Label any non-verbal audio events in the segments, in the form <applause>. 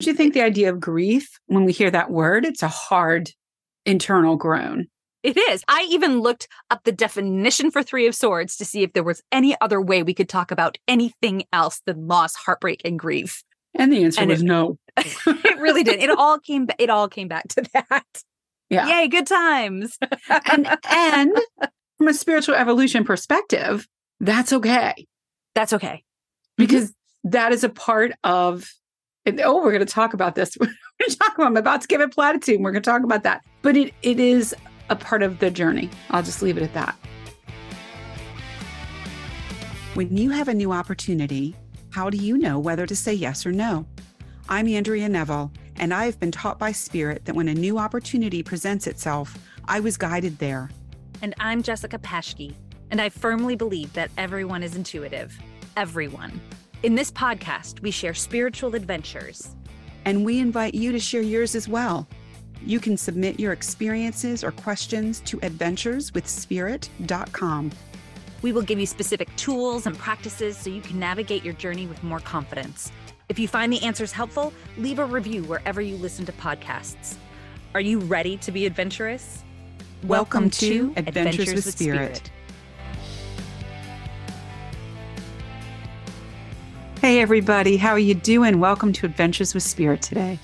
Do you think the idea of grief, when we hear that word, it's a hard internal groan? It is. I even looked up the definition for Three of Swords to see if there was any other way we could talk about anything else than loss, heartbreak, and grief. And the answer And was it- no. <laughs> it really did. It all came. ba- It all came back to <laughs> that. Yeah. Yay! Good times. And <laughs> and from a spiritual evolution perspective, that's okay. That's okay. Mm-hmm. Because that is a part of and, oh, we're going to talk about this. <laughs> We're going to talk about I'm about to give it platitude. We're going to talk about that. But it it is a part of the journey. I'll just leave it at that. When you have a new opportunity, how do you know whether to say yes or no? I'm Andrea Neville, and I have been taught by Spirit that when a new opportunity presents itself, I was guided there. And I'm Jessica Paschke, and I firmly believe that everyone is intuitive. Everyone. In this podcast, we share spiritual adventures. And we invite you to share yours as well. You can submit your experiences or questions to adventureswithspirit.com. We will give you specific tools and practices so you can navigate your journey with more confidence. If you find the answers helpful, leave a review wherever you listen to podcasts. Are you ready to be adventurous? Welcome to Adventures with Spirit. Hey, everybody, how are you doing? Welcome to Adventures with Spirit today.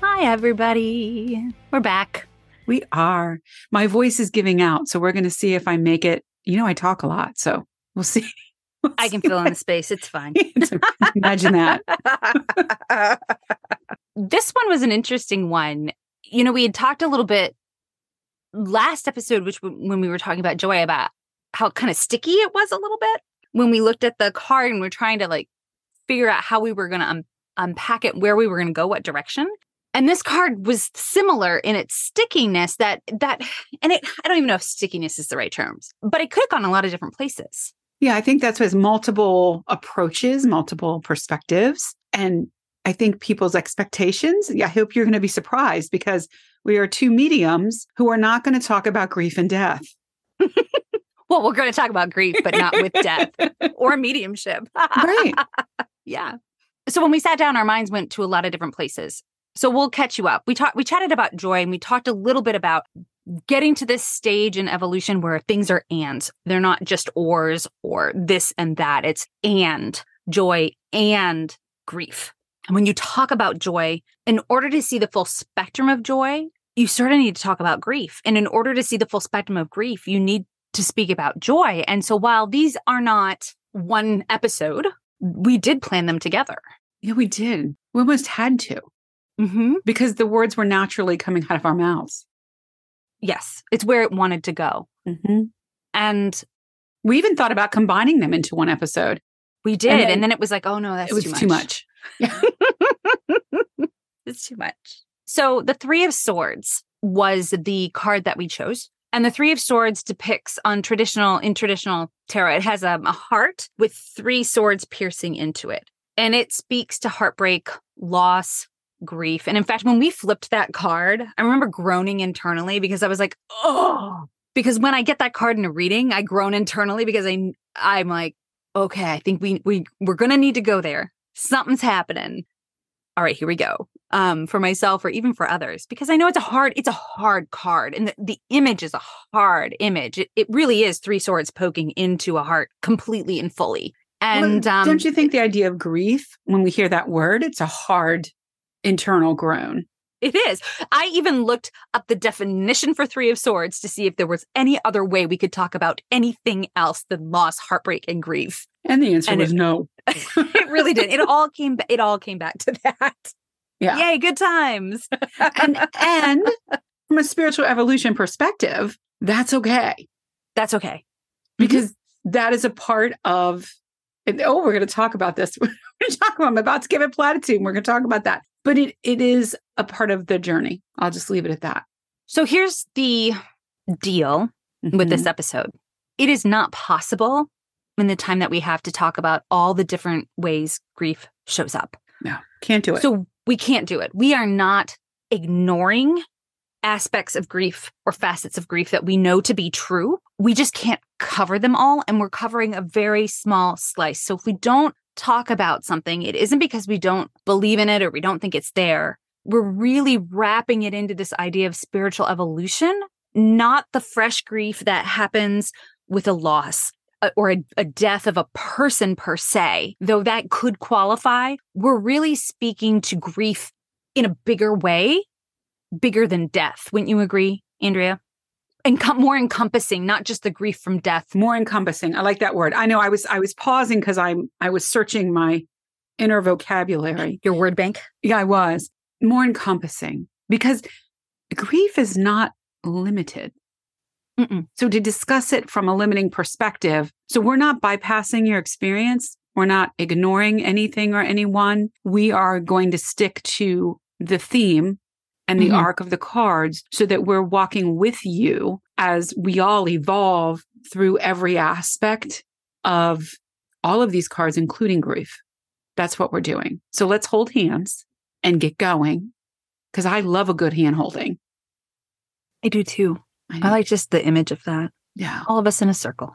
Hi, everybody. We're back. We are. My voice is giving out, so we're going to see if I make it. You know, I talk a lot, so we'll see. <laughs> We'll I can fill in the space. It's fine. <laughs> Imagine that. <laughs> this one was an interesting one. You know, we had talked a little bit last episode, which when we were talking about joy, about how kind of sticky it was a little bit when we looked at the card and we're trying to like figure out how we were going to un- unpack it, where we were going to go, what direction. And this card was similar in its stickiness that that and it I don't even know if stickiness is the right terms, but it could have gone a lot of different places. Yeah, I think that's what multiple approaches, multiple perspectives. And I think people's expectations. Yeah, I hope you're going to be surprised because we are two mediums who are not going to talk about grief and death. <laughs> Well, we're going to talk about grief, but not with death <laughs> or mediumship. <laughs> Right. When we sat down, our minds went to a lot of different places. So we'll catch you up. We talked we chatted about joy and we talked a little bit about getting to this stage in evolution where things are ands. They're not just ors or this and that. It's and joy and grief. And when you talk about joy, in order to see the full spectrum of joy, you sort of need to talk about grief. And in order to see the full spectrum of grief, you need to speak about joy. And so while these are not one episode, we did plan them together. Yeah, we did. We almost had to Mm-hmm. because the words were naturally coming out of our mouths. Yes, it's where it wanted to go. Mm-hmm. And We even thought about combining them into one episode. we did. And then- then, it was like, oh no, that's it was too much. too much. <laughs> it's too much. So the Three of Swords was the card that we chose. And the Three of Swords depicts on traditional, in traditional tarot, it has a, a heart with three swords piercing into it. And it speaks to heartbreak, loss, grief. And in fact, when we flipped that card, I remember groaning internally because I was like, oh, because when I get that card in a reading, I groan internally because I I'm like, okay, I think we we we're gonna need to go there. Something's happening. All right, here we go. Um, for myself or even for others, because I know it's a hard, it's a hard card, and the, the image is a hard image. It, it really is three swords poking into a heart completely and fully. And Well, um, don't you think the idea of grief, when we hear that word, it's a hard internal groan? It is. I even looked up the definition for Three of Swords to see if there was any other way we could talk about anything else than loss, heartbreak, and grief. And the answer And was it- no. <laughs> it really did. It all came. It all came back to <laughs> that. Yeah. Yay! Good times. <laughs> And and from a spiritual evolution perspective, that's okay That's okay. because that is a part of. And, oh, we're going to talk about this. <laughs> We're going to talk about. I'm about to give it platitude. We're going to talk about that. But it it is a part of the journey. I'll just leave it at that. So here's the deal with this Mhm. episode. It is not possible in the time that we have to talk about all the different ways grief shows up. no, can't do it. So we can't do it. We are not ignoring aspects of grief or facets of grief that we know to be true. We just can't cover them all. And we're covering a very small slice. So if we don't talk about something, it isn't because we don't believe in it or we don't think it's there. We're really wrapping it into this idea of spiritual evolution, not the fresh grief that happens with a loss uh, or a, a, death of a person per se, though that could qualify. We're really speaking to grief in a bigger way, bigger than death. Wouldn't you agree, Andrea? And more encompassing not just the grief from death. More encompassing. I like that word. I know i was i was pausing because i'm i was searching my inner vocabulary. Your word bank? Yeah i was. More encompassing because grief is not limited. Mm-mm. so to discuss it from a limiting perspective so we're not bypassing your experience. We're not ignoring anything or anyone. We are going to stick to the theme and the mm-hmm. arc of the cards so that we're walking with you as we all evolve through every aspect of all of these cards, including grief. That's what we're doing. So let's hold hands and get going because I love a good hand holding. I do too. I, I, like just the image of that. Yeah. All of us in a circle.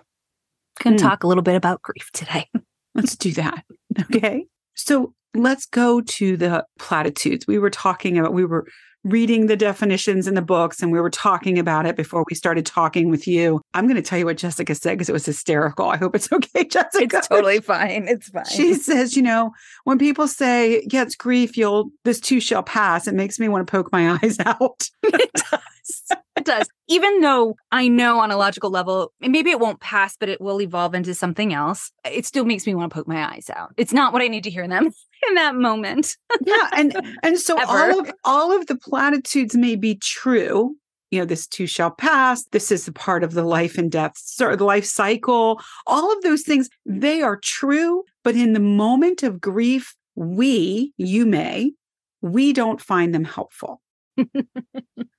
Can mm. talk a little bit about grief today. <laughs> let's do that. Okay. So let's go to the platitudes. We were talking about, we were reading the definitions in the books and we were talking about it before we started talking with you. I'm going to tell you what Jessica said because it was hysterical. I hope it's <laughs> okay, Jessica. It's totally fine. It's fine. She says, you know, when people say, yeah, it's grief, you'll, this too shall pass, it makes me want to poke my <laughs> eyes out. it does. It does. Even though I know on a logical level, maybe it won't pass, but it will evolve into something else. It still makes me want to poke my eyes out. It's not what I need to hear in them in that moment. yeah, and and so <laughs> Ever. all of all of the platitudes may be true. You know, this too shall pass. This is a part of the life and death, or the life cycle. All of those things, they are true. But in the moment of grief, we, you may, we don't find them helpful. <laughs>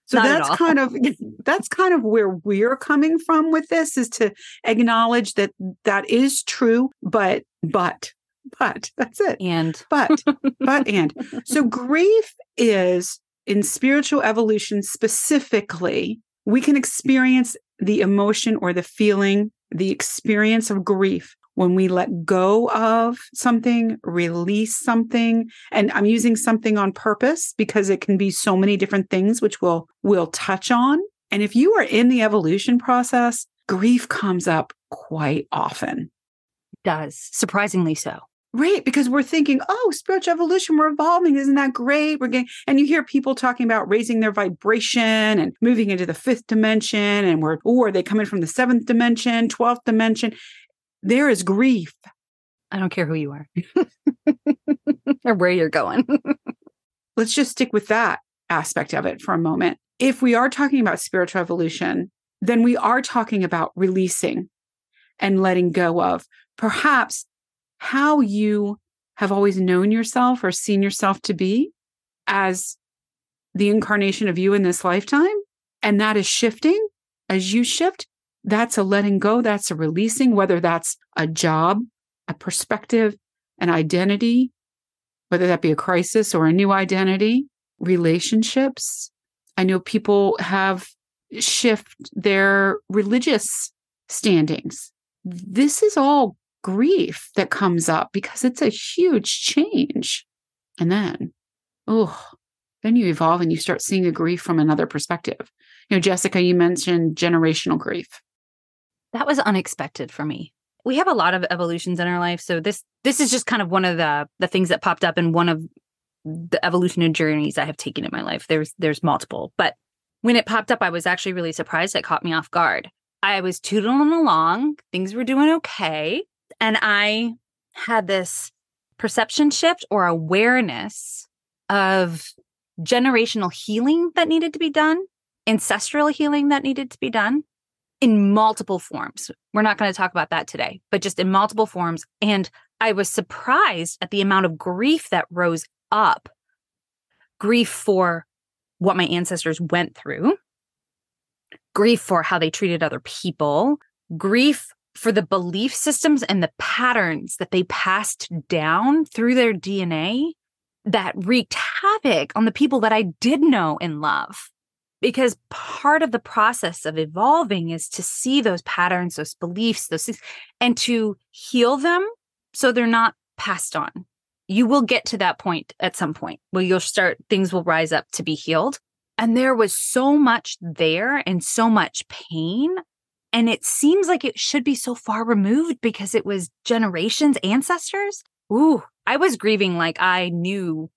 so Not that's kind of <laughs> that's kind of where we're coming from with this is to acknowledge that that is true but but <laughs> but that's it. And but <laughs> but and so grief is in spiritual evolution specifically, we can experience the emotion or the feeling, the experience of grief when we let go of something, release something, and I'm using something on purpose because it can be so many different things which we'll we'll touch on. And if you are in the evolution process, grief comes up quite often. It does, surprisingly so. Right, because we're thinking, oh, spiritual evolution, we're evolving. Isn't that great? We're getting, and you hear people talking about raising their vibration and moving into the fifth dimension, and we're, or they coming from the seventh dimension, 12th dimension? There is grief. I don't care who you are <laughs> or where you're going. <laughs> Let's just stick with that aspect of it for a moment. If we are talking about spiritual evolution, then we are talking about releasing and letting go of perhaps how you have always known yourself or seen yourself to be as the incarnation of you in this lifetime. And that is shifting as you shift. That's a letting go. That's a releasing, whether that's a job, a perspective, an identity, whether that be a crisis or a new identity, relationships. I know people have shift their religious standings. This is all grief that comes up because it's a huge change. And then, oh, then you evolve and you start seeing the grief from another perspective. You know, Jessica, you mentioned generational grief. That was unexpected for me. We have a lot of evolutions in our life, so this this is just kind of one of the the things that popped up in one of the evolutionary journeys I have taken in my life. There's there's multiple, but when it popped up, I was actually really surprised. It caught me off guard. I was tootling along, things were doing okay, and I had this perception shift or awareness of generational healing that needed to be done, ancestral healing that needed to be done in multiple forms. We're not going to talk about that today, but just in multiple forms. And I was surprised at the amount of grief that rose up grief for what my ancestors went through, grief for how they treated other people, grief for the belief systems and the patterns that they passed down through their DNA that wreaked havoc on the people that I did know and love. Because part of the process of evolving is to see those patterns, those beliefs, those things, and to heal them so they're not passed on. You will get to that point at some point where you'll start, things will rise up to be healed. And there was so much there and so much pain. And it seems like it should be so far removed because it was generations, ancestors. Ooh, I was grieving like I knew,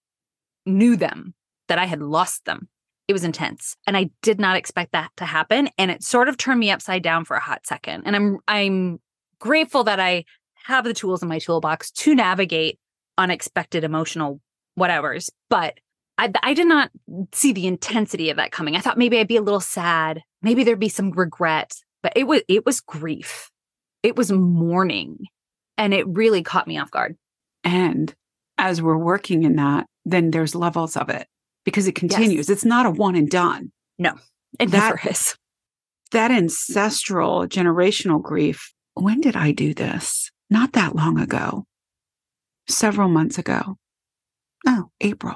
knew them, that I had lost them. It was intense. And I did not expect that to happen. And it sort of turned me upside down for a hot second. And I'm, I'm grateful that I have the tools in my toolbox to navigate unexpected emotional whatevers. But I, I did not see the intensity of that coming. I thought maybe I'd be a little sad. Maybe there'd be some regret, but it was, it was grief. It was mourning and it really caught me off guard. And as we're working in that, then there's levels of it because it continues. Yes. It's not a one and done. No, it that, never is. That ancestral generational grief. When did I do this? Not that long ago. Several months ago. Oh, April,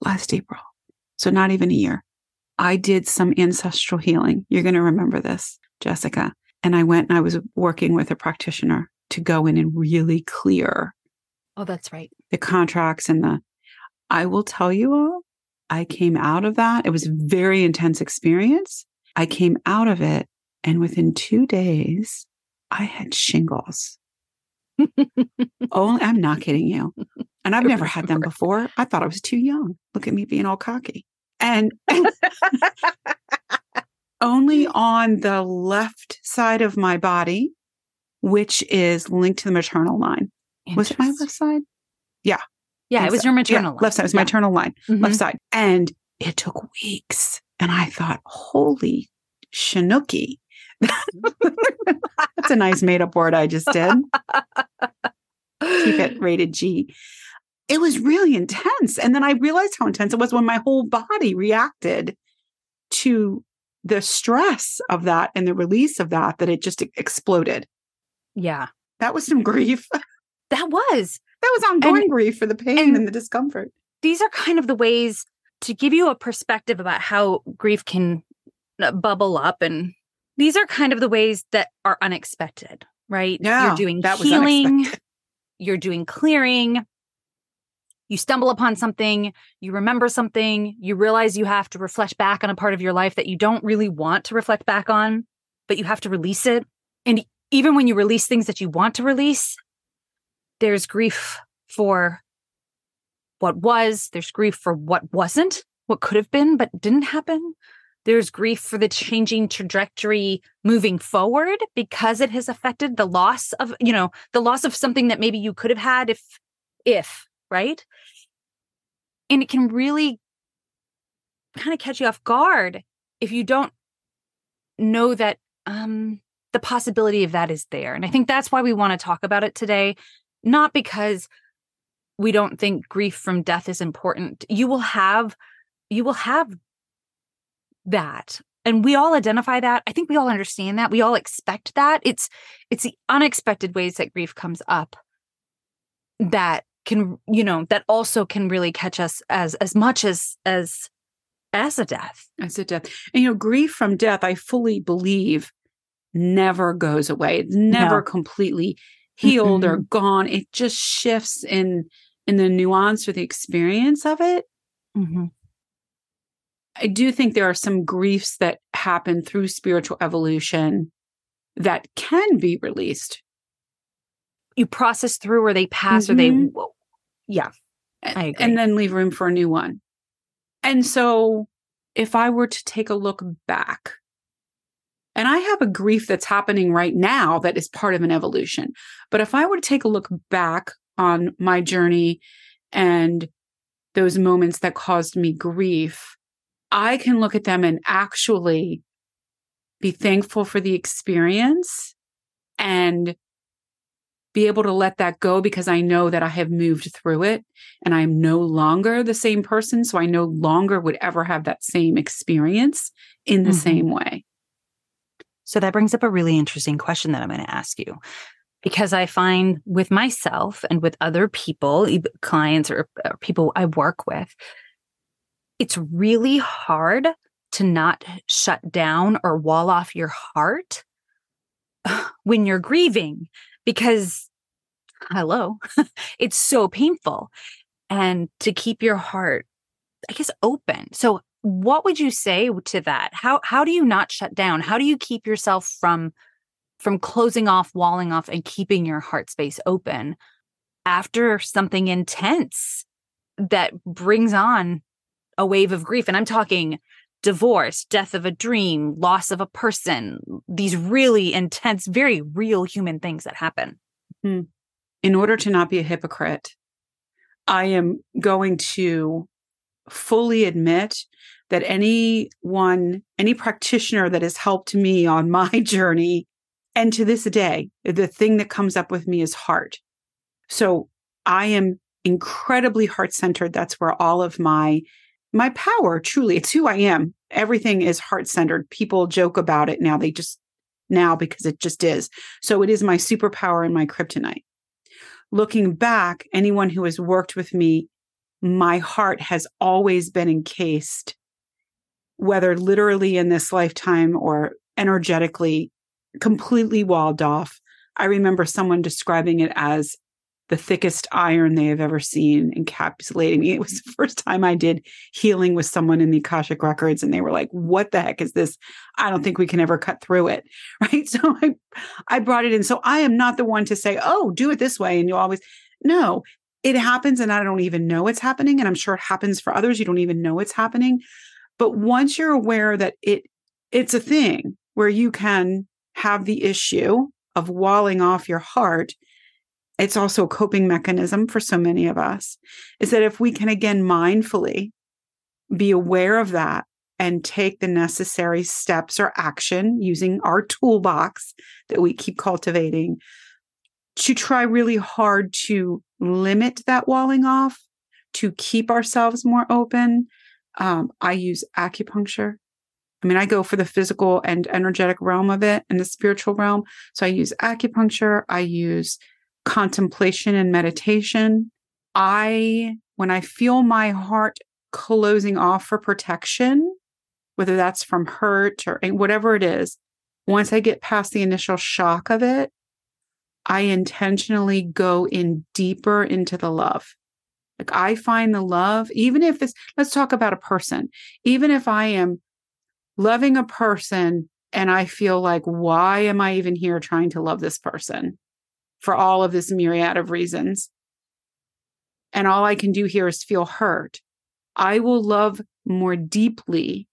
last April. So not even a year. I did some ancestral healing. You're going to remember this, Jessica. And I went and I was working with a practitioner to go in and really clear. Oh, that's right. The contracts and the, I will tell you all, I came out of that. It was a very intense experience. I came out of it, and within two days, I had shingles. <laughs> oh, I'm not kidding you. And I've never had them before. I thought I was too young. Look at me being all cocky. And <laughs> only on the left side of my body, which is linked to the maternal line. Was it my left side? Yeah. Yeah, it was your maternal yeah, Left side It was yeah. maternal line, mm-hmm. left side. And it took weeks. And I thought, holy Chinookie. <laughs> That's a nice made up word I just did. Keep it <laughs> rated G. It was really intense. And then I realized how intense it was when my whole body reacted to the stress of that and the release of that, that it just exploded. Yeah. That was some grief. <laughs> That was. That was ongoing and, grief for the pain and, and the discomfort. These are kind of the ways to give you a perspective about how grief can uh, bubble up. And these are kind of the ways that are unexpected, right? Yeah, you're doing that healing, you're doing clearing, you stumble upon something, you remember something, you realize you have to reflect back on a part of your life that you don't really want to reflect back on, but you have to release it. And even when you release things that you want to release, there's grief for what was, there's grief for what wasn't, what could have been, but didn't happen. There's grief for the changing trajectory moving forward because it has affected the loss of, you know, the loss of something that maybe you could have had if, if, right? And it can really kind of catch you off guard if you don't know that um the possibility of that is there. And I think that's why we want to talk about it today not because we don't think grief from death is important. You will have you will have that. And we all identify that. I think we all understand that. We all expect that. It's it's the unexpected ways that grief comes up that can, you know, that also can really catch us as as much as as as a death. As a death. And you know, grief from death, I fully believe never goes away. It's never no. completely healed mm-hmm. or gone. It just shifts in in the nuance or the experience of it. Mm-hmm. I do think there are some griefs that happen through spiritual evolution that can be released. You process through, or they pass, mm-hmm. or they, mm-hmm. Yeah, and, and then leave room for a new one. And so, if I were to take a look back and I have a grief that's happening right now that is part of an evolution. But if I were to take a look back on my journey and those moments that caused me grief, I can look at them and actually be thankful for the experience and be able to let that go because I know that I have moved through it and I'm no longer the same person. So I no longer would ever have that same experience in the mm-hmm. same way. So that brings up a really interesting question that I'm going to ask you. Because I find with myself and with other people, clients or, or people I work with, it's really hard to not shut down or wall off your heart <sighs> when you're grieving because hello, <laughs> it's so painful. And to keep your heart, I guess, open. So, what would you say to that? How how do you not shut down? How do you keep yourself from from closing off, walling off, and keeping your heart space open after something intense that brings on a wave of grief? And I'm talking divorce, death of a dream, loss of a person, these really intense, very real human things that happen. Hmm. In order to not be a hypocrite, I am going to fully admit that anyone, any practitioner that has helped me on my <laughs> journey, and to this day, the thing that comes up with me is heart. So I am incredibly heart centered. That's where all of my my power truly it's who i am. Everything is heart centered people joke about it now. They just now because it just is. So it is my superpower and my kryptonite. Looking back anyone who has worked with me my heart has always been encased whether literally in this lifetime or energetically completely walled off. I remember someone describing it as the thickest iron they have ever seen encapsulating me. It was the first time I did healing with someone in the Akashic Records, and they were like, What the heck is this? I don't think we can ever cut through it. <laughs> Right. So I, I brought it in. So I am not the one to say, Oh, do it this way. And you always, no, it happens. And I don't even know it's happening. And I'm sure it happens for others. You don't even know it's happening. But once you're aware that it, it's a thing where you can have the issue of walling off your heart it's also a coping mechanism for so many of us is that if we can again mindfully be aware of that and take the necessary steps or action using our toolbox that we keep cultivating to try really hard to limit that walling off, to keep ourselves more open. Um, I use acupuncture. I mean, I go for the physical and energetic realm of it and the spiritual realm. So I use acupuncture. I use contemplation and meditation. I, when I feel my heart closing off for protection, whether that's from hurt or whatever it is, once I get past the initial shock of it, I intentionally go in deeper into the love. Like I find the love, even if it's, let's talk about a person, even if I am loving a person and I feel like, why am I even here trying to love this person? For all of this myriad of reasons. And all I can do here is feel hurt. I will love more deeply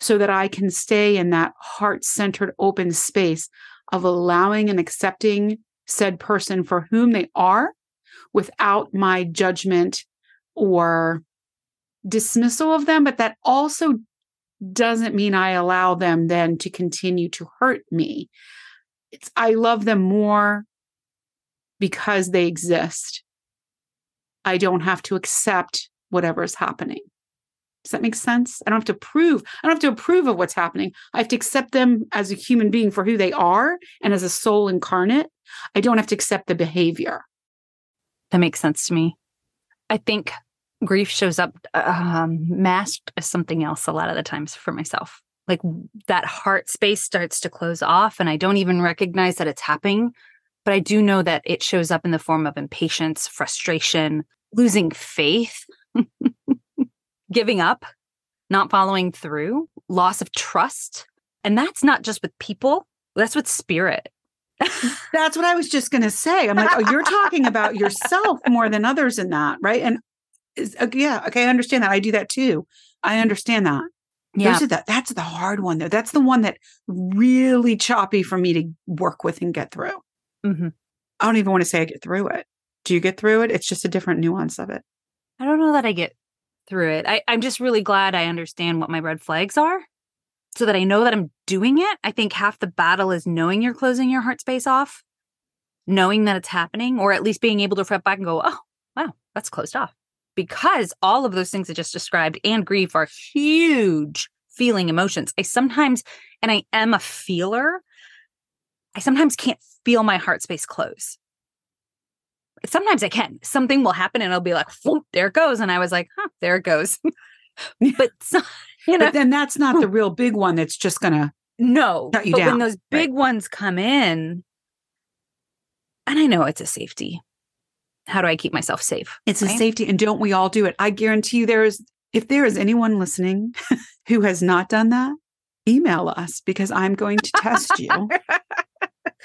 so that I can stay in that heart centered open space of allowing and accepting said person for whom they are without my judgment or dismissal of them. But that also doesn't mean I allow them then to continue to hurt me. It's, I love them more because they exist. I don't have to accept whatever is happening. Does that make sense? I don't have to prove, I don't have to approve of what's happening. I have to accept them as a human being for who they are and as a soul incarnate. I don't have to accept the behavior. That makes sense to me. I think grief shows up um, masked as something else a lot of the times for myself. Like that heart space starts to close off, and I don't even recognize that it's happening but I do know that it shows up in the form of impatience, frustration, losing faith, <laughs> giving up, not following through, loss of trust. And that's not just with people, that's with spirit. <laughs> that's what I was just going to say. I'm like, oh, you're talking about yourself more than others in that, right? And is, uh, yeah, okay, I understand that. I do that too. I understand that. Yeah. The, that's the hard one though. That's the one that really choppy for me to work with and get through. Mm-hmm. I don't even want to say I get through it. Do you get through it? It's just a different nuance of it. I don't know that I get through it. I, I'm just really glad I understand what my red flags are so that I know that I'm doing it. I think half the battle is knowing you're closing your heart space off, knowing that it's happening, or at least being able to reflect back and go, oh, wow, that's closed off. Because all of those things I just described and grief are huge feeling emotions. I sometimes, and I am a feeler, I sometimes can't feel my heart space close. Sometimes I can. Something will happen and it'll be like, there it goes. And I was like, huh, there it goes. but, <laughs> you know. But then that's not the real big one that's just going to no. but down. when those big right. ones come in, And I know it's a safety. How do I keep myself safe? It's right? a safety. And don't we all do it? I guarantee you there is, if there is anyone listening <laughs> who has not done that, email us because I'm going to test you <laughs>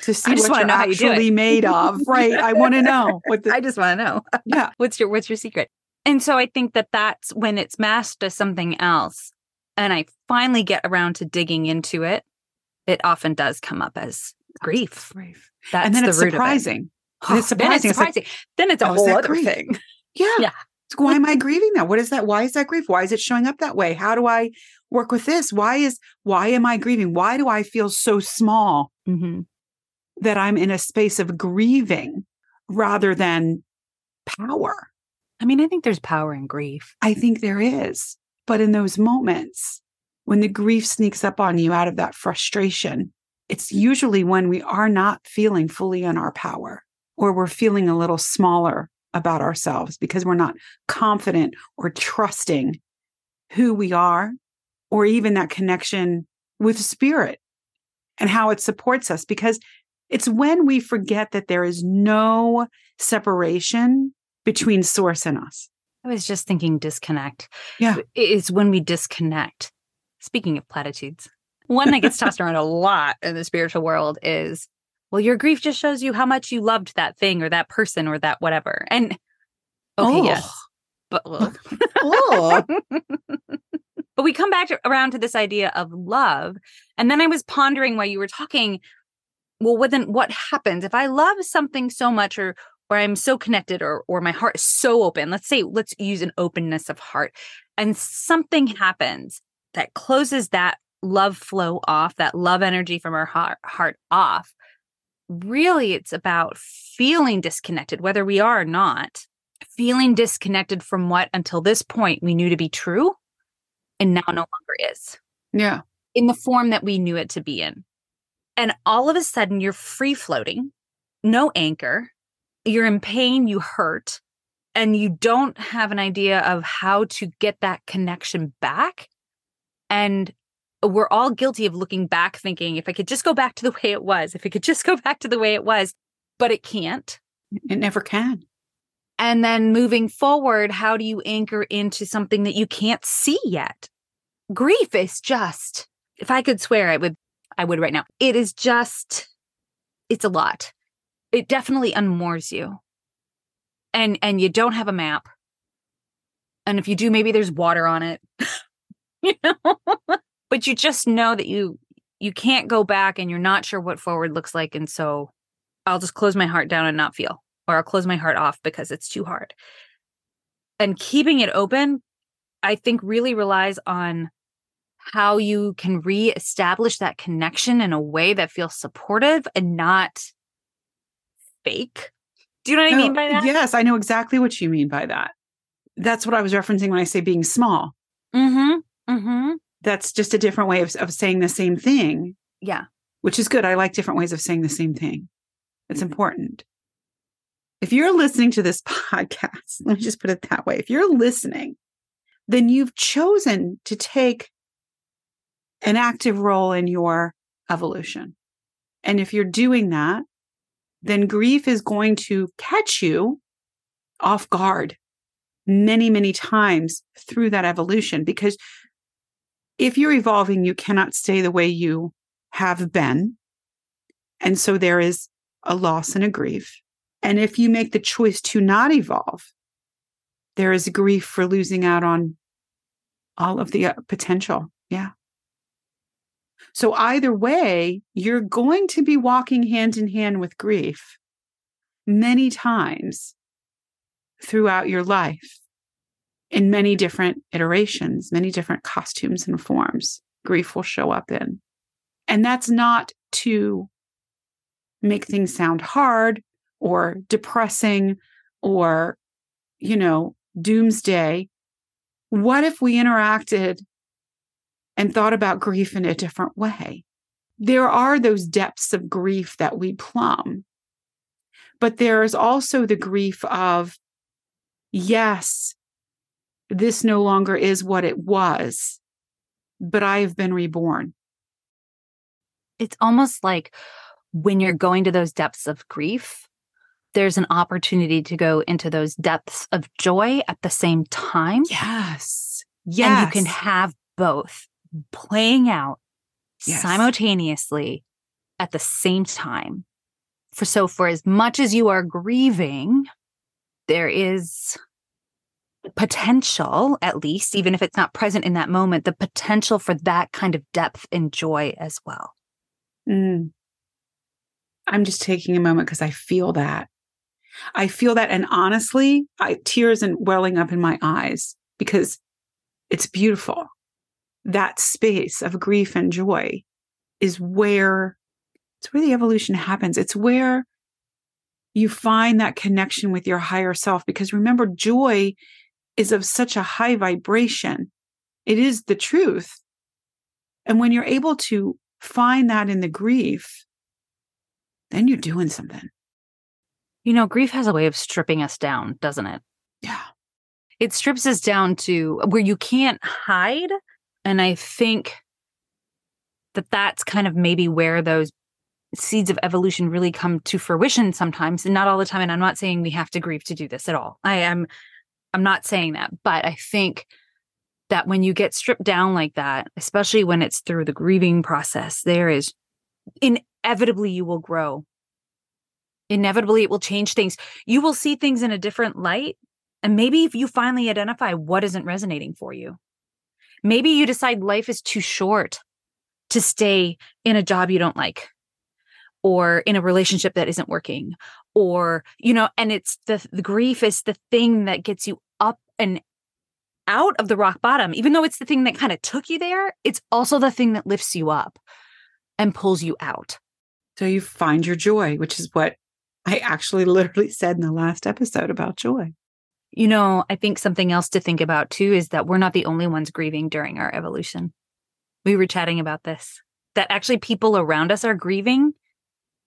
to see what you're how you actually made of. <laughs> Right. I want to know what the, I just want to know. <laughs> yeah. what's your what's your secret? And so I think that that's when it's masked as something else and I finally get around to digging into it, it often does come up as grief. Grief. That's and then the it's surprising. <sighs> It. it's surprising. Then It's like, it's surprising. then it's a is whole other grief? thing. <laughs> Yeah. Yeah. Why am I grieving that? What is that? Why is that grief? Why is it showing up that way? How do I work with this? Why is why am I grieving? Why do I feel so small Mm-hmm. That I'm in a space of grieving rather than power? I mean, I think there's power in grief. I think there is. But in those moments when the grief sneaks up on you out of that frustration, it's usually when we are not feeling fully in our power or we're feeling a little smaller about ourselves because we're not confident or trusting who we are or even that connection with spirit and how it supports us because it's when we forget that there is no separation between source and us. I was just thinking disconnect. Yeah. It's when we disconnect. Speaking of platitudes, one that gets tossed around a lot in the spiritual world is, well, your grief just shows you how much you loved that thing or that person or that whatever. And okay, Oh. yes. But ugh. Oh. <laughs> but we come back to, around to this idea of love. And then I was pondering while you were talking, well, what then what happens if I love something so much or or I'm so connected or or my heart is so open. Let's say let's use an openness of heart. And something happens that closes that love flow off, that love energy from our heart, heart off. Really, it's about feeling disconnected, whether we are or not, feeling disconnected from what until this point we knew to be true and now no longer is yeah. in the form that we knew it to be in. And all of a sudden, you're free floating, no anchor. You're in pain, you hurt, and you don't have an idea of how to get that connection back. And we're all guilty of looking back, thinking, if I could just go back to the way it was, if it could just go back to the way it was, but it can't. It never can. And then moving forward, how do you anchor into something that you can't see yet? Grief is just, if I could swear, I would, I would right now. It is just, it's a lot. It definitely unmoors you. And and you don't have a map. And if you do, maybe there's water on it. <laughs> you know? <laughs> but you just know that you you can't go back and you're not sure what forward looks like. And so I'll just close my heart down and not feel or I'll close my heart off because it's too hard. And keeping it open, I think really relies on how you can reestablish that connection in a way that feels supportive and not fake. Do you know what I mean by that? Yes, I know exactly what you mean by that. That's what I was referencing when I say being small. Mm-hmm. Mm-hmm. That's just a different way of, of saying the same thing, Yeah. which is good. I like different ways of saying the same thing. It's important. If you're listening to this <laughs> podcast, let me just put it that way. If you're listening, then you've chosen to take an active role in your evolution. And if you're doing that, then grief is going to catch you off guard many, many times through that evolution. Because if you're evolving, you cannot stay the way you have been. And so there is a loss and a grief. And if you make the choice to not evolve, there is grief for losing out on all of the uh, potential. Yeah. So either way, you're going to be walking hand in hand with grief many times throughout your life in many different iterations, many different costumes and forms. Grief will show up in. And that's not to make things sound hard or depressing or, you know, doomsday. What if we interacted and thought about grief in a different way? There are those depths of grief that we plumb, but there is also the grief of, yes, this no longer is what it was, but I have been reborn. It's almost like when you're going to those depths of grief, there's an opportunity to go into those depths of joy at the same time. Yes. Yes. And you can have both playing out Yes. simultaneously at the same time. For so for as much as you are grieving, there is potential, at least, even if it's not present in that moment, the potential for that kind of depth and joy as well. Mm. I'm just taking a moment because I feel that. I feel that. And honestly, I, tears and welling up in my eyes because it's beautiful. That space of grief and joy is where it's where the evolution happens. It's where you find that connection with your higher self. Because remember, joy is of such a high vibration. It is the truth. And when you're able to find that in the grief, then you're doing something. You know, grief has a way of stripping us down, doesn't it? Yeah. It strips us down to where you can't hide. And I think that that's kind of maybe where those seeds of evolution really come to fruition sometimes. And not all the time and i'm not saying we have to grieve to do this at all. I am i'm not saying that but i think that when you get stripped down like that especially when it's through the grieving process there is inevitably you will grow. Inevitably it will change things. You will see things in a different light and maybe if you finally identify what isn't resonating for you maybe you decide life is too short to stay in a job you don't like or in a relationship that isn't working or you know and it's the the grief is the thing that gets you up and out of the rock bottom even though it's the thing that kind of took you there it's also the thing that lifts you up and pulls you out So you find your joy, which is what I actually literally said in the last episode about joy. You know i think something else to think about too is that we're not the only ones grieving during our evolution we were chatting about this that actually people around us are grieving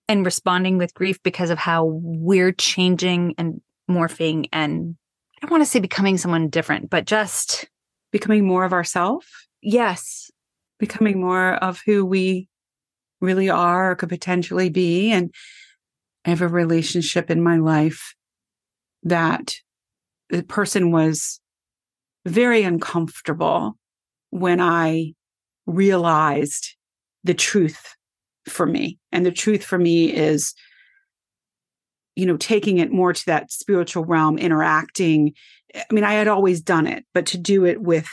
and responding with grief because of how we're changing and morphing and I don't want to say becoming someone different, but just Becoming more of ourselves, yes, becoming more of who we really are or could potentially be. And I have a relationship in my life that the person was very uncomfortable when I realized the truth for me. And the truth for me is, you know, taking it more to that spiritual realm, interacting. I mean, I had always done it, but to do it with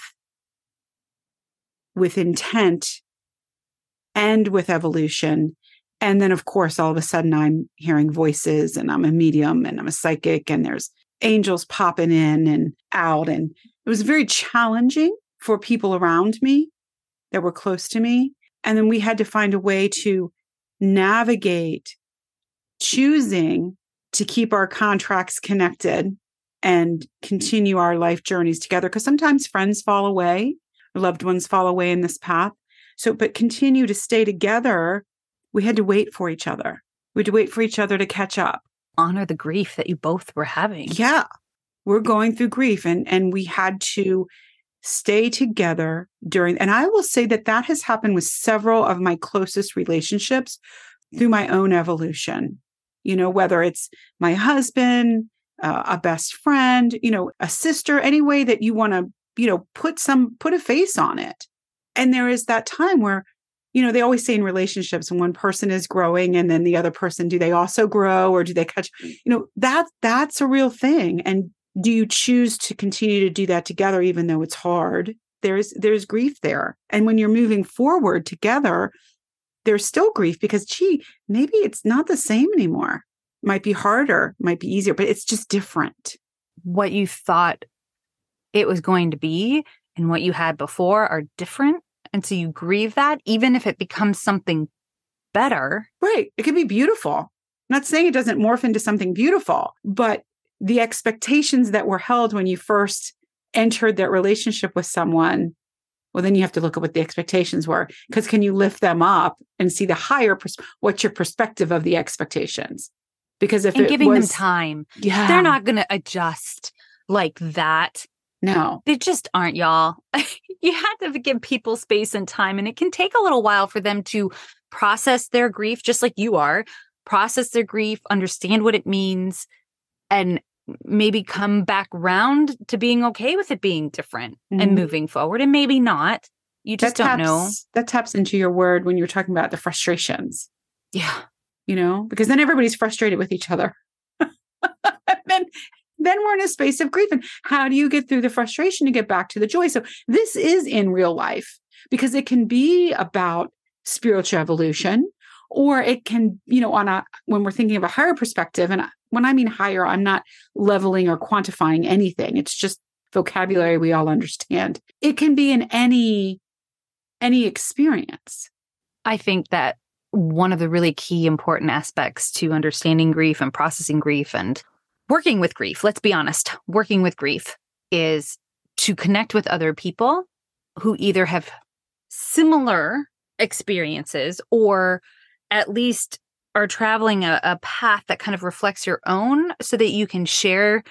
with intent and with evolution. And then, of course, all of a sudden I'm hearing voices and I'm a medium and I'm a psychic and there's angels popping in and out. And it was very challenging for people around me that were close to me. And then we had to find a way to navigate choosing to keep our contracts connected and continue our life journeys together. Because sometimes friends fall away, loved ones fall away in this path. So, but continue to stay together. We had to wait for each other. We had to wait for each other to catch up. Honor the grief that you both were having. Yeah. We're going through grief and and we had to stay together during and I will say that that has happened with several of my closest relationships through my own evolution. You know, whether it's my husband, uh, a best friend, you know, a sister, any way that you want to, you know, put some put a face on it. And there is that time where you know, they always say in relationships when one person is growing and then the other person, do they also grow or do they catch, mm. you know, that that's a real thing. And do you choose to continue to do that together, even though it's hard? There's there's grief there. And when you're moving forward together, there's still grief because gee, maybe it's not the same anymore. Might be harder, might be easier, but it's just different. What you thought it was going to be and what you had before are different. And so you grieve that, even if it becomes something better. Right. It can be beautiful. I'm not saying it doesn't morph into something beautiful, but the expectations that were held when you first entered that relationship with someone, well, then you have to look at what the expectations were. Because can you lift them up and see the higher, pers- what's your perspective of the expectations? Because if and giving was, them time. yeah, They're not going to adjust like that. No, They just aren't, y'all. <laughs> you have to give people space and time, and it can take a little while for them to process their grief, just like you are. process their grief, understand what it means, and maybe come back round to being okay with it being different mm-hmm. and moving forward and maybe not you just that don't taps, know that taps into your word when you're talking about the frustrations yeah you know because then everybody's frustrated with each other <laughs> then then we're in a space of grief. And how do you get through the frustration to get back to the joy? So this is in real life because it can be about spiritual evolution or it can you know on a when we're thinking of a higher perspective and when i mean higher i'm not leveling or quantifying anything. It's just vocabulary we all understand. It can be in any any experience. I think that one of the really key important aspects to understanding grief and processing grief and working with grief let's be honest working with grief is to connect with other people who either have similar experiences or at least are traveling a, a path that kind of reflects your own so that you can share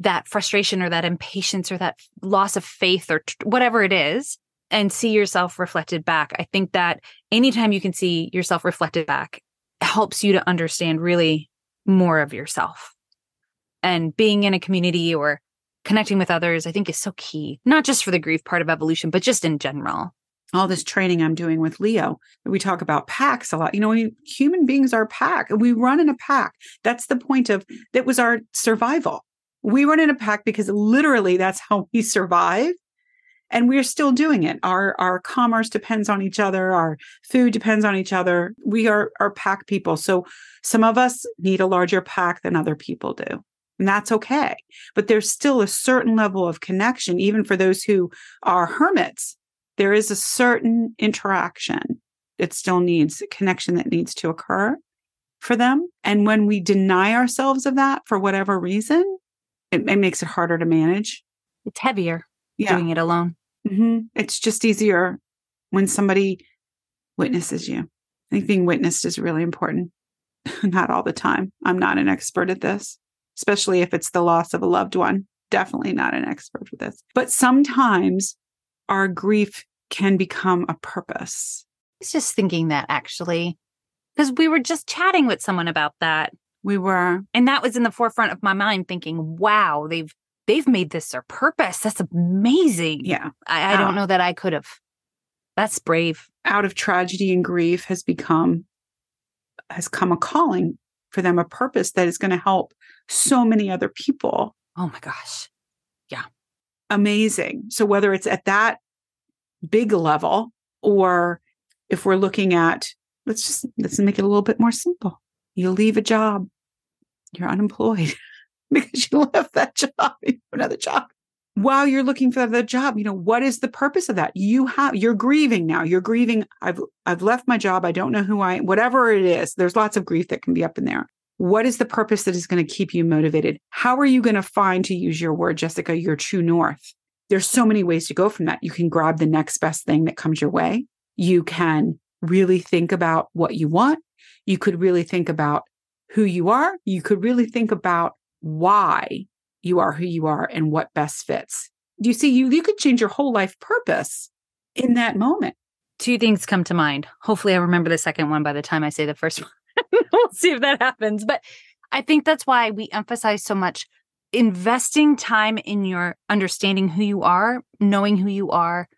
that frustration or that impatience or that loss of faith or t- whatever it is and see yourself reflected back. I think that anytime you can see yourself reflected back helps you to understand really more of yourself. And being in a community or connecting with others, I think is so key, not just for the grief part of evolution, but just in general all this training I'm doing with Leo. We talk about packs a lot. You know, we, human beings are pack. We run in a pack. That's the point of that was our survival. We run in a pack because literally that's how we survive. And we're still doing it. Our our commerce depends on each other. Our food depends on each other. We are are pack people. So some of us need a larger pack than other people do. And that's okay. But there's still a certain level of connection, even for those who are hermits there is a certain interaction that still needs connection that needs to occur for them. And when we deny ourselves of that for whatever reason, it, it makes it harder to manage. It's heavier yeah. doing it alone. Mm-hmm. It's just easier when somebody witnesses you. I think being witnessed is really important. <laughs> not all the time. I'm not an expert at this, especially if it's the loss of a loved one. Definitely not an expert with this. But sometimes our grief can become a purpose. I was just thinking that actually, because we were just chatting with someone about that. We were. And that was in the forefront of my mind thinking, wow, they've they've made this their purpose. That's amazing. Yeah. I, I don't ah. know that I could have. That's brave. Out of tragedy and grief has become has come a calling for them, a purpose that is going to help so many other people. Oh my gosh. Yeah amazing. So whether it's at that big level or if we're looking at let's just let's make it a little bit more simple. You leave a job, you're unemployed <laughs> because you left that <laughs> job, you another job. While you're looking for the job, you know, what is the purpose of that? You have you're grieving now. You're grieving, I've I've left my job. I don't know who I whatever it is. There's lots of grief that can be up in there. What is the purpose that is going to keep you motivated? How are you going to find, to use your word, Jessica, your true north? There's so many ways to go from that. You can grab the next best thing that comes your way. You can really think about what you want. You could really think about who you are. You could really think about why you are who you are and what best fits. You see you you could change your whole life purpose in that moment. Two things come to mind. Hopefully I remember the second one by the time I say the first <laughs> one. <laughs> we'll see if that happens. But I think that's why we emphasize so much investing time in your understanding who you are, knowing who you are,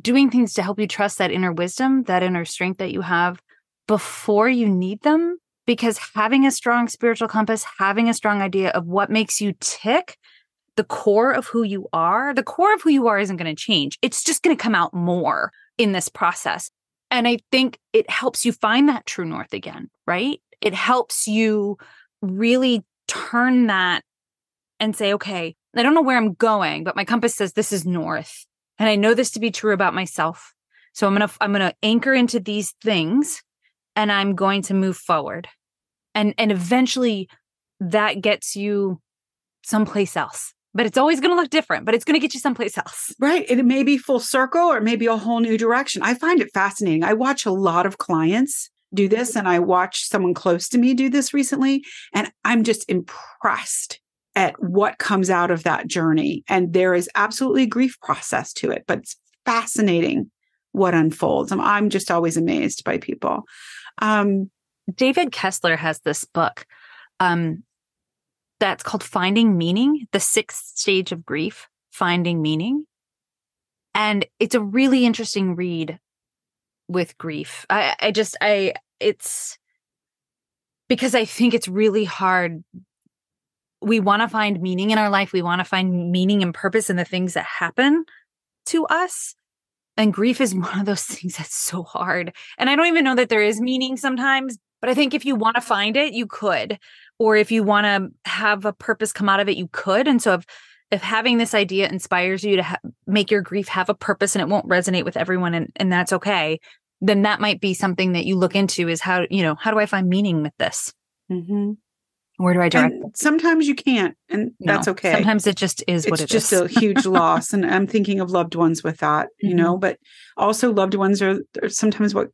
doing things to help you trust that inner wisdom, that inner strength that you have before you need them. Because having a strong spiritual compass, having a strong idea of what makes you tick, the core of who you are, the core of who you are isn't going to change. It's just going to come out more in this process. And I think it helps you find that true north again, right? It helps you really turn that and say, okay, I don't know where I'm going, but my compass says this is north. And I know this to be true about myself. So I'm going to I'm going to anchor into these things and I'm going to move forward. And and eventually that gets you someplace else but it's always going to look different, but it's going to get you someplace else. Right. And it may be full circle or maybe a whole new direction. I find it fascinating. I watch a lot of clients do this and I watched someone close to me do this recently and I'm just impressed at what comes out of that journey. And there is absolutely a grief process to it, but it's fascinating what unfolds. I'm, I'm just always amazed by people. Um, David Kessler has this book um, that's called Finding Meaning, the sixth stage of grief, Finding Meaning. And it's a really interesting read with grief. I, I just, I, it's because I think it's really hard. We want to find meaning in our life. We want to find meaning and purpose in the things that happen to us. And grief is <laughs> one of those things that's so hard. And I don't even know that there is meaning sometimes, but I think if you want to find it, you could. Or if you want to have a purpose come out of it, you could. And so if if having this idea inspires you to ha- make your grief have a purpose and it won't resonate with everyone and, and that's okay then that might be something that you look into is how you know how do i find meaning with this mm-hmm. where do i direct sometimes you can't and No, that's okay sometimes it just is what it's it just is. a huge <laughs> loss and i'm thinking of loved ones with that you Mm-hmm. know but also loved ones are, are sometimes what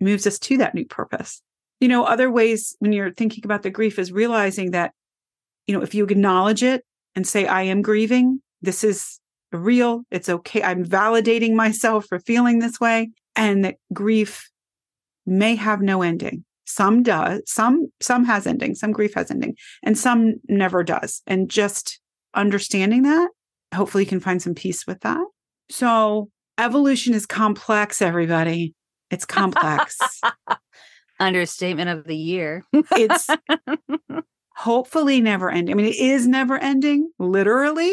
moves us to that new purpose you know other ways when you're thinking about the grief is realizing that you know if you acknowledge it and say i am grieving. This is real. It's okay. I'm validating myself for feeling this way and that grief may have no ending. Some does some some has ending some grief has ending and some never does. And just understanding that hopefully you can find some peace with that. So evolution is complex everybody. It's complex <laughs> understatement of the year. It's <laughs> hopefully never ending i mean it is never ending literally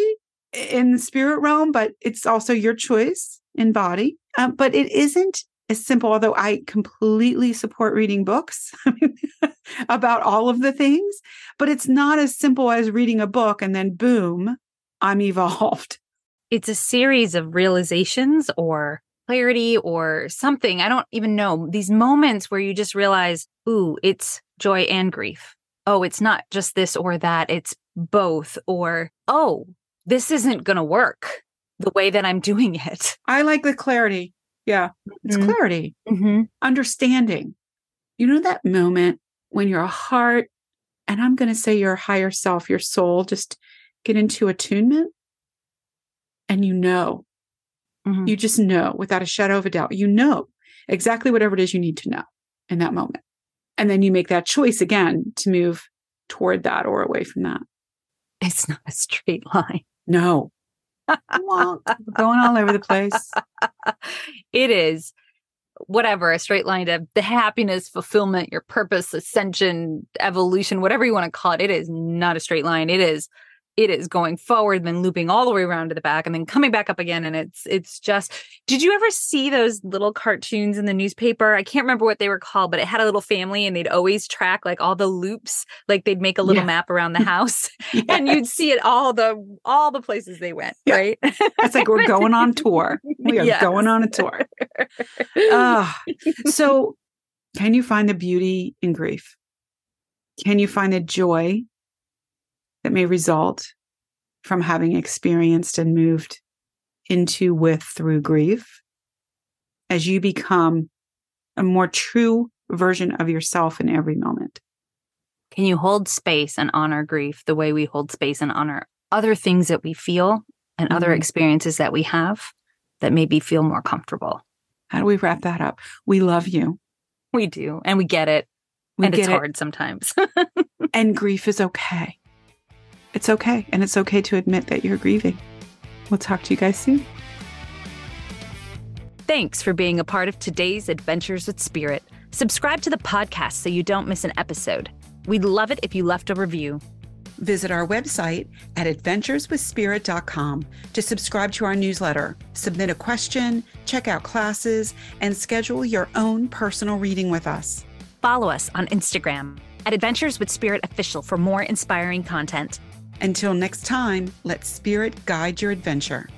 in the spirit realm but it's also your choice in body. Um, but it isn't as simple although i completely support reading books <laughs> <laughs> about all of the things but it's not as simple as reading a book and then boom i'm evolved. It's a series of realizations or clarity or something i don't even know these moments where you just realize ooh it's joy and grief oh it's not just this or that it's both or oh this isn't going to work the way that i'm <laughs> doing it i like the clarity yeah it's Mhm. clarity mm-hmm. understanding. You know that moment when your heart, and I'm going to say your higher self, your soul, just get into attunement and you know, Mhm. you just know without a shadow of a doubt, you know exactly whatever it is you need to know in that moment. And then you make that choice again to move toward that or away from that. it's not a straight line <laughs> No. Going all over the place. it is whatever a straight line to the happiness fulfillment your purpose ascension evolution whatever you want to call it it is not a straight line it is it is going forward then looping all the way around to the back and then coming back up again and it's it's just did you ever see those little cartoons in the newspaper i can't remember what they were called but it had a little family and they'd always track like all the loops like they'd make a little Yeah. map around the <laughs> house and you'd see it all the all the places they went Yeah. right It's like we're going on tour. We are Yes. going on a tour. So can you find the beauty in grief? Can you find the joy that may result from having experienced and moved into with through grief as you become a more true version of yourself in every moment? Can you hold space and honor grief the way we hold space and honor other things that we feel and other Mhm. experiences that we have that maybe feel more comfortable? How do we wrap that up? We love you. We do, and we get it, We and get it's it. hard sometimes. <laughs> And grief is okay. It's okay. And it's okay to admit that you're grieving. We'll talk to you guys soon. Thanks for being a part of today's Adventures with Spirit. Subscribe to the podcast so you don't miss an episode. We'd love it if you left a review. Visit our website at adventureswithspirit.com to subscribe to our newsletter, submit a question, check out classes, and schedule your own personal reading with us. Follow us on Instagram at Adventures with Spirit Official for more inspiring content. Until next time, let spirit guide your adventure.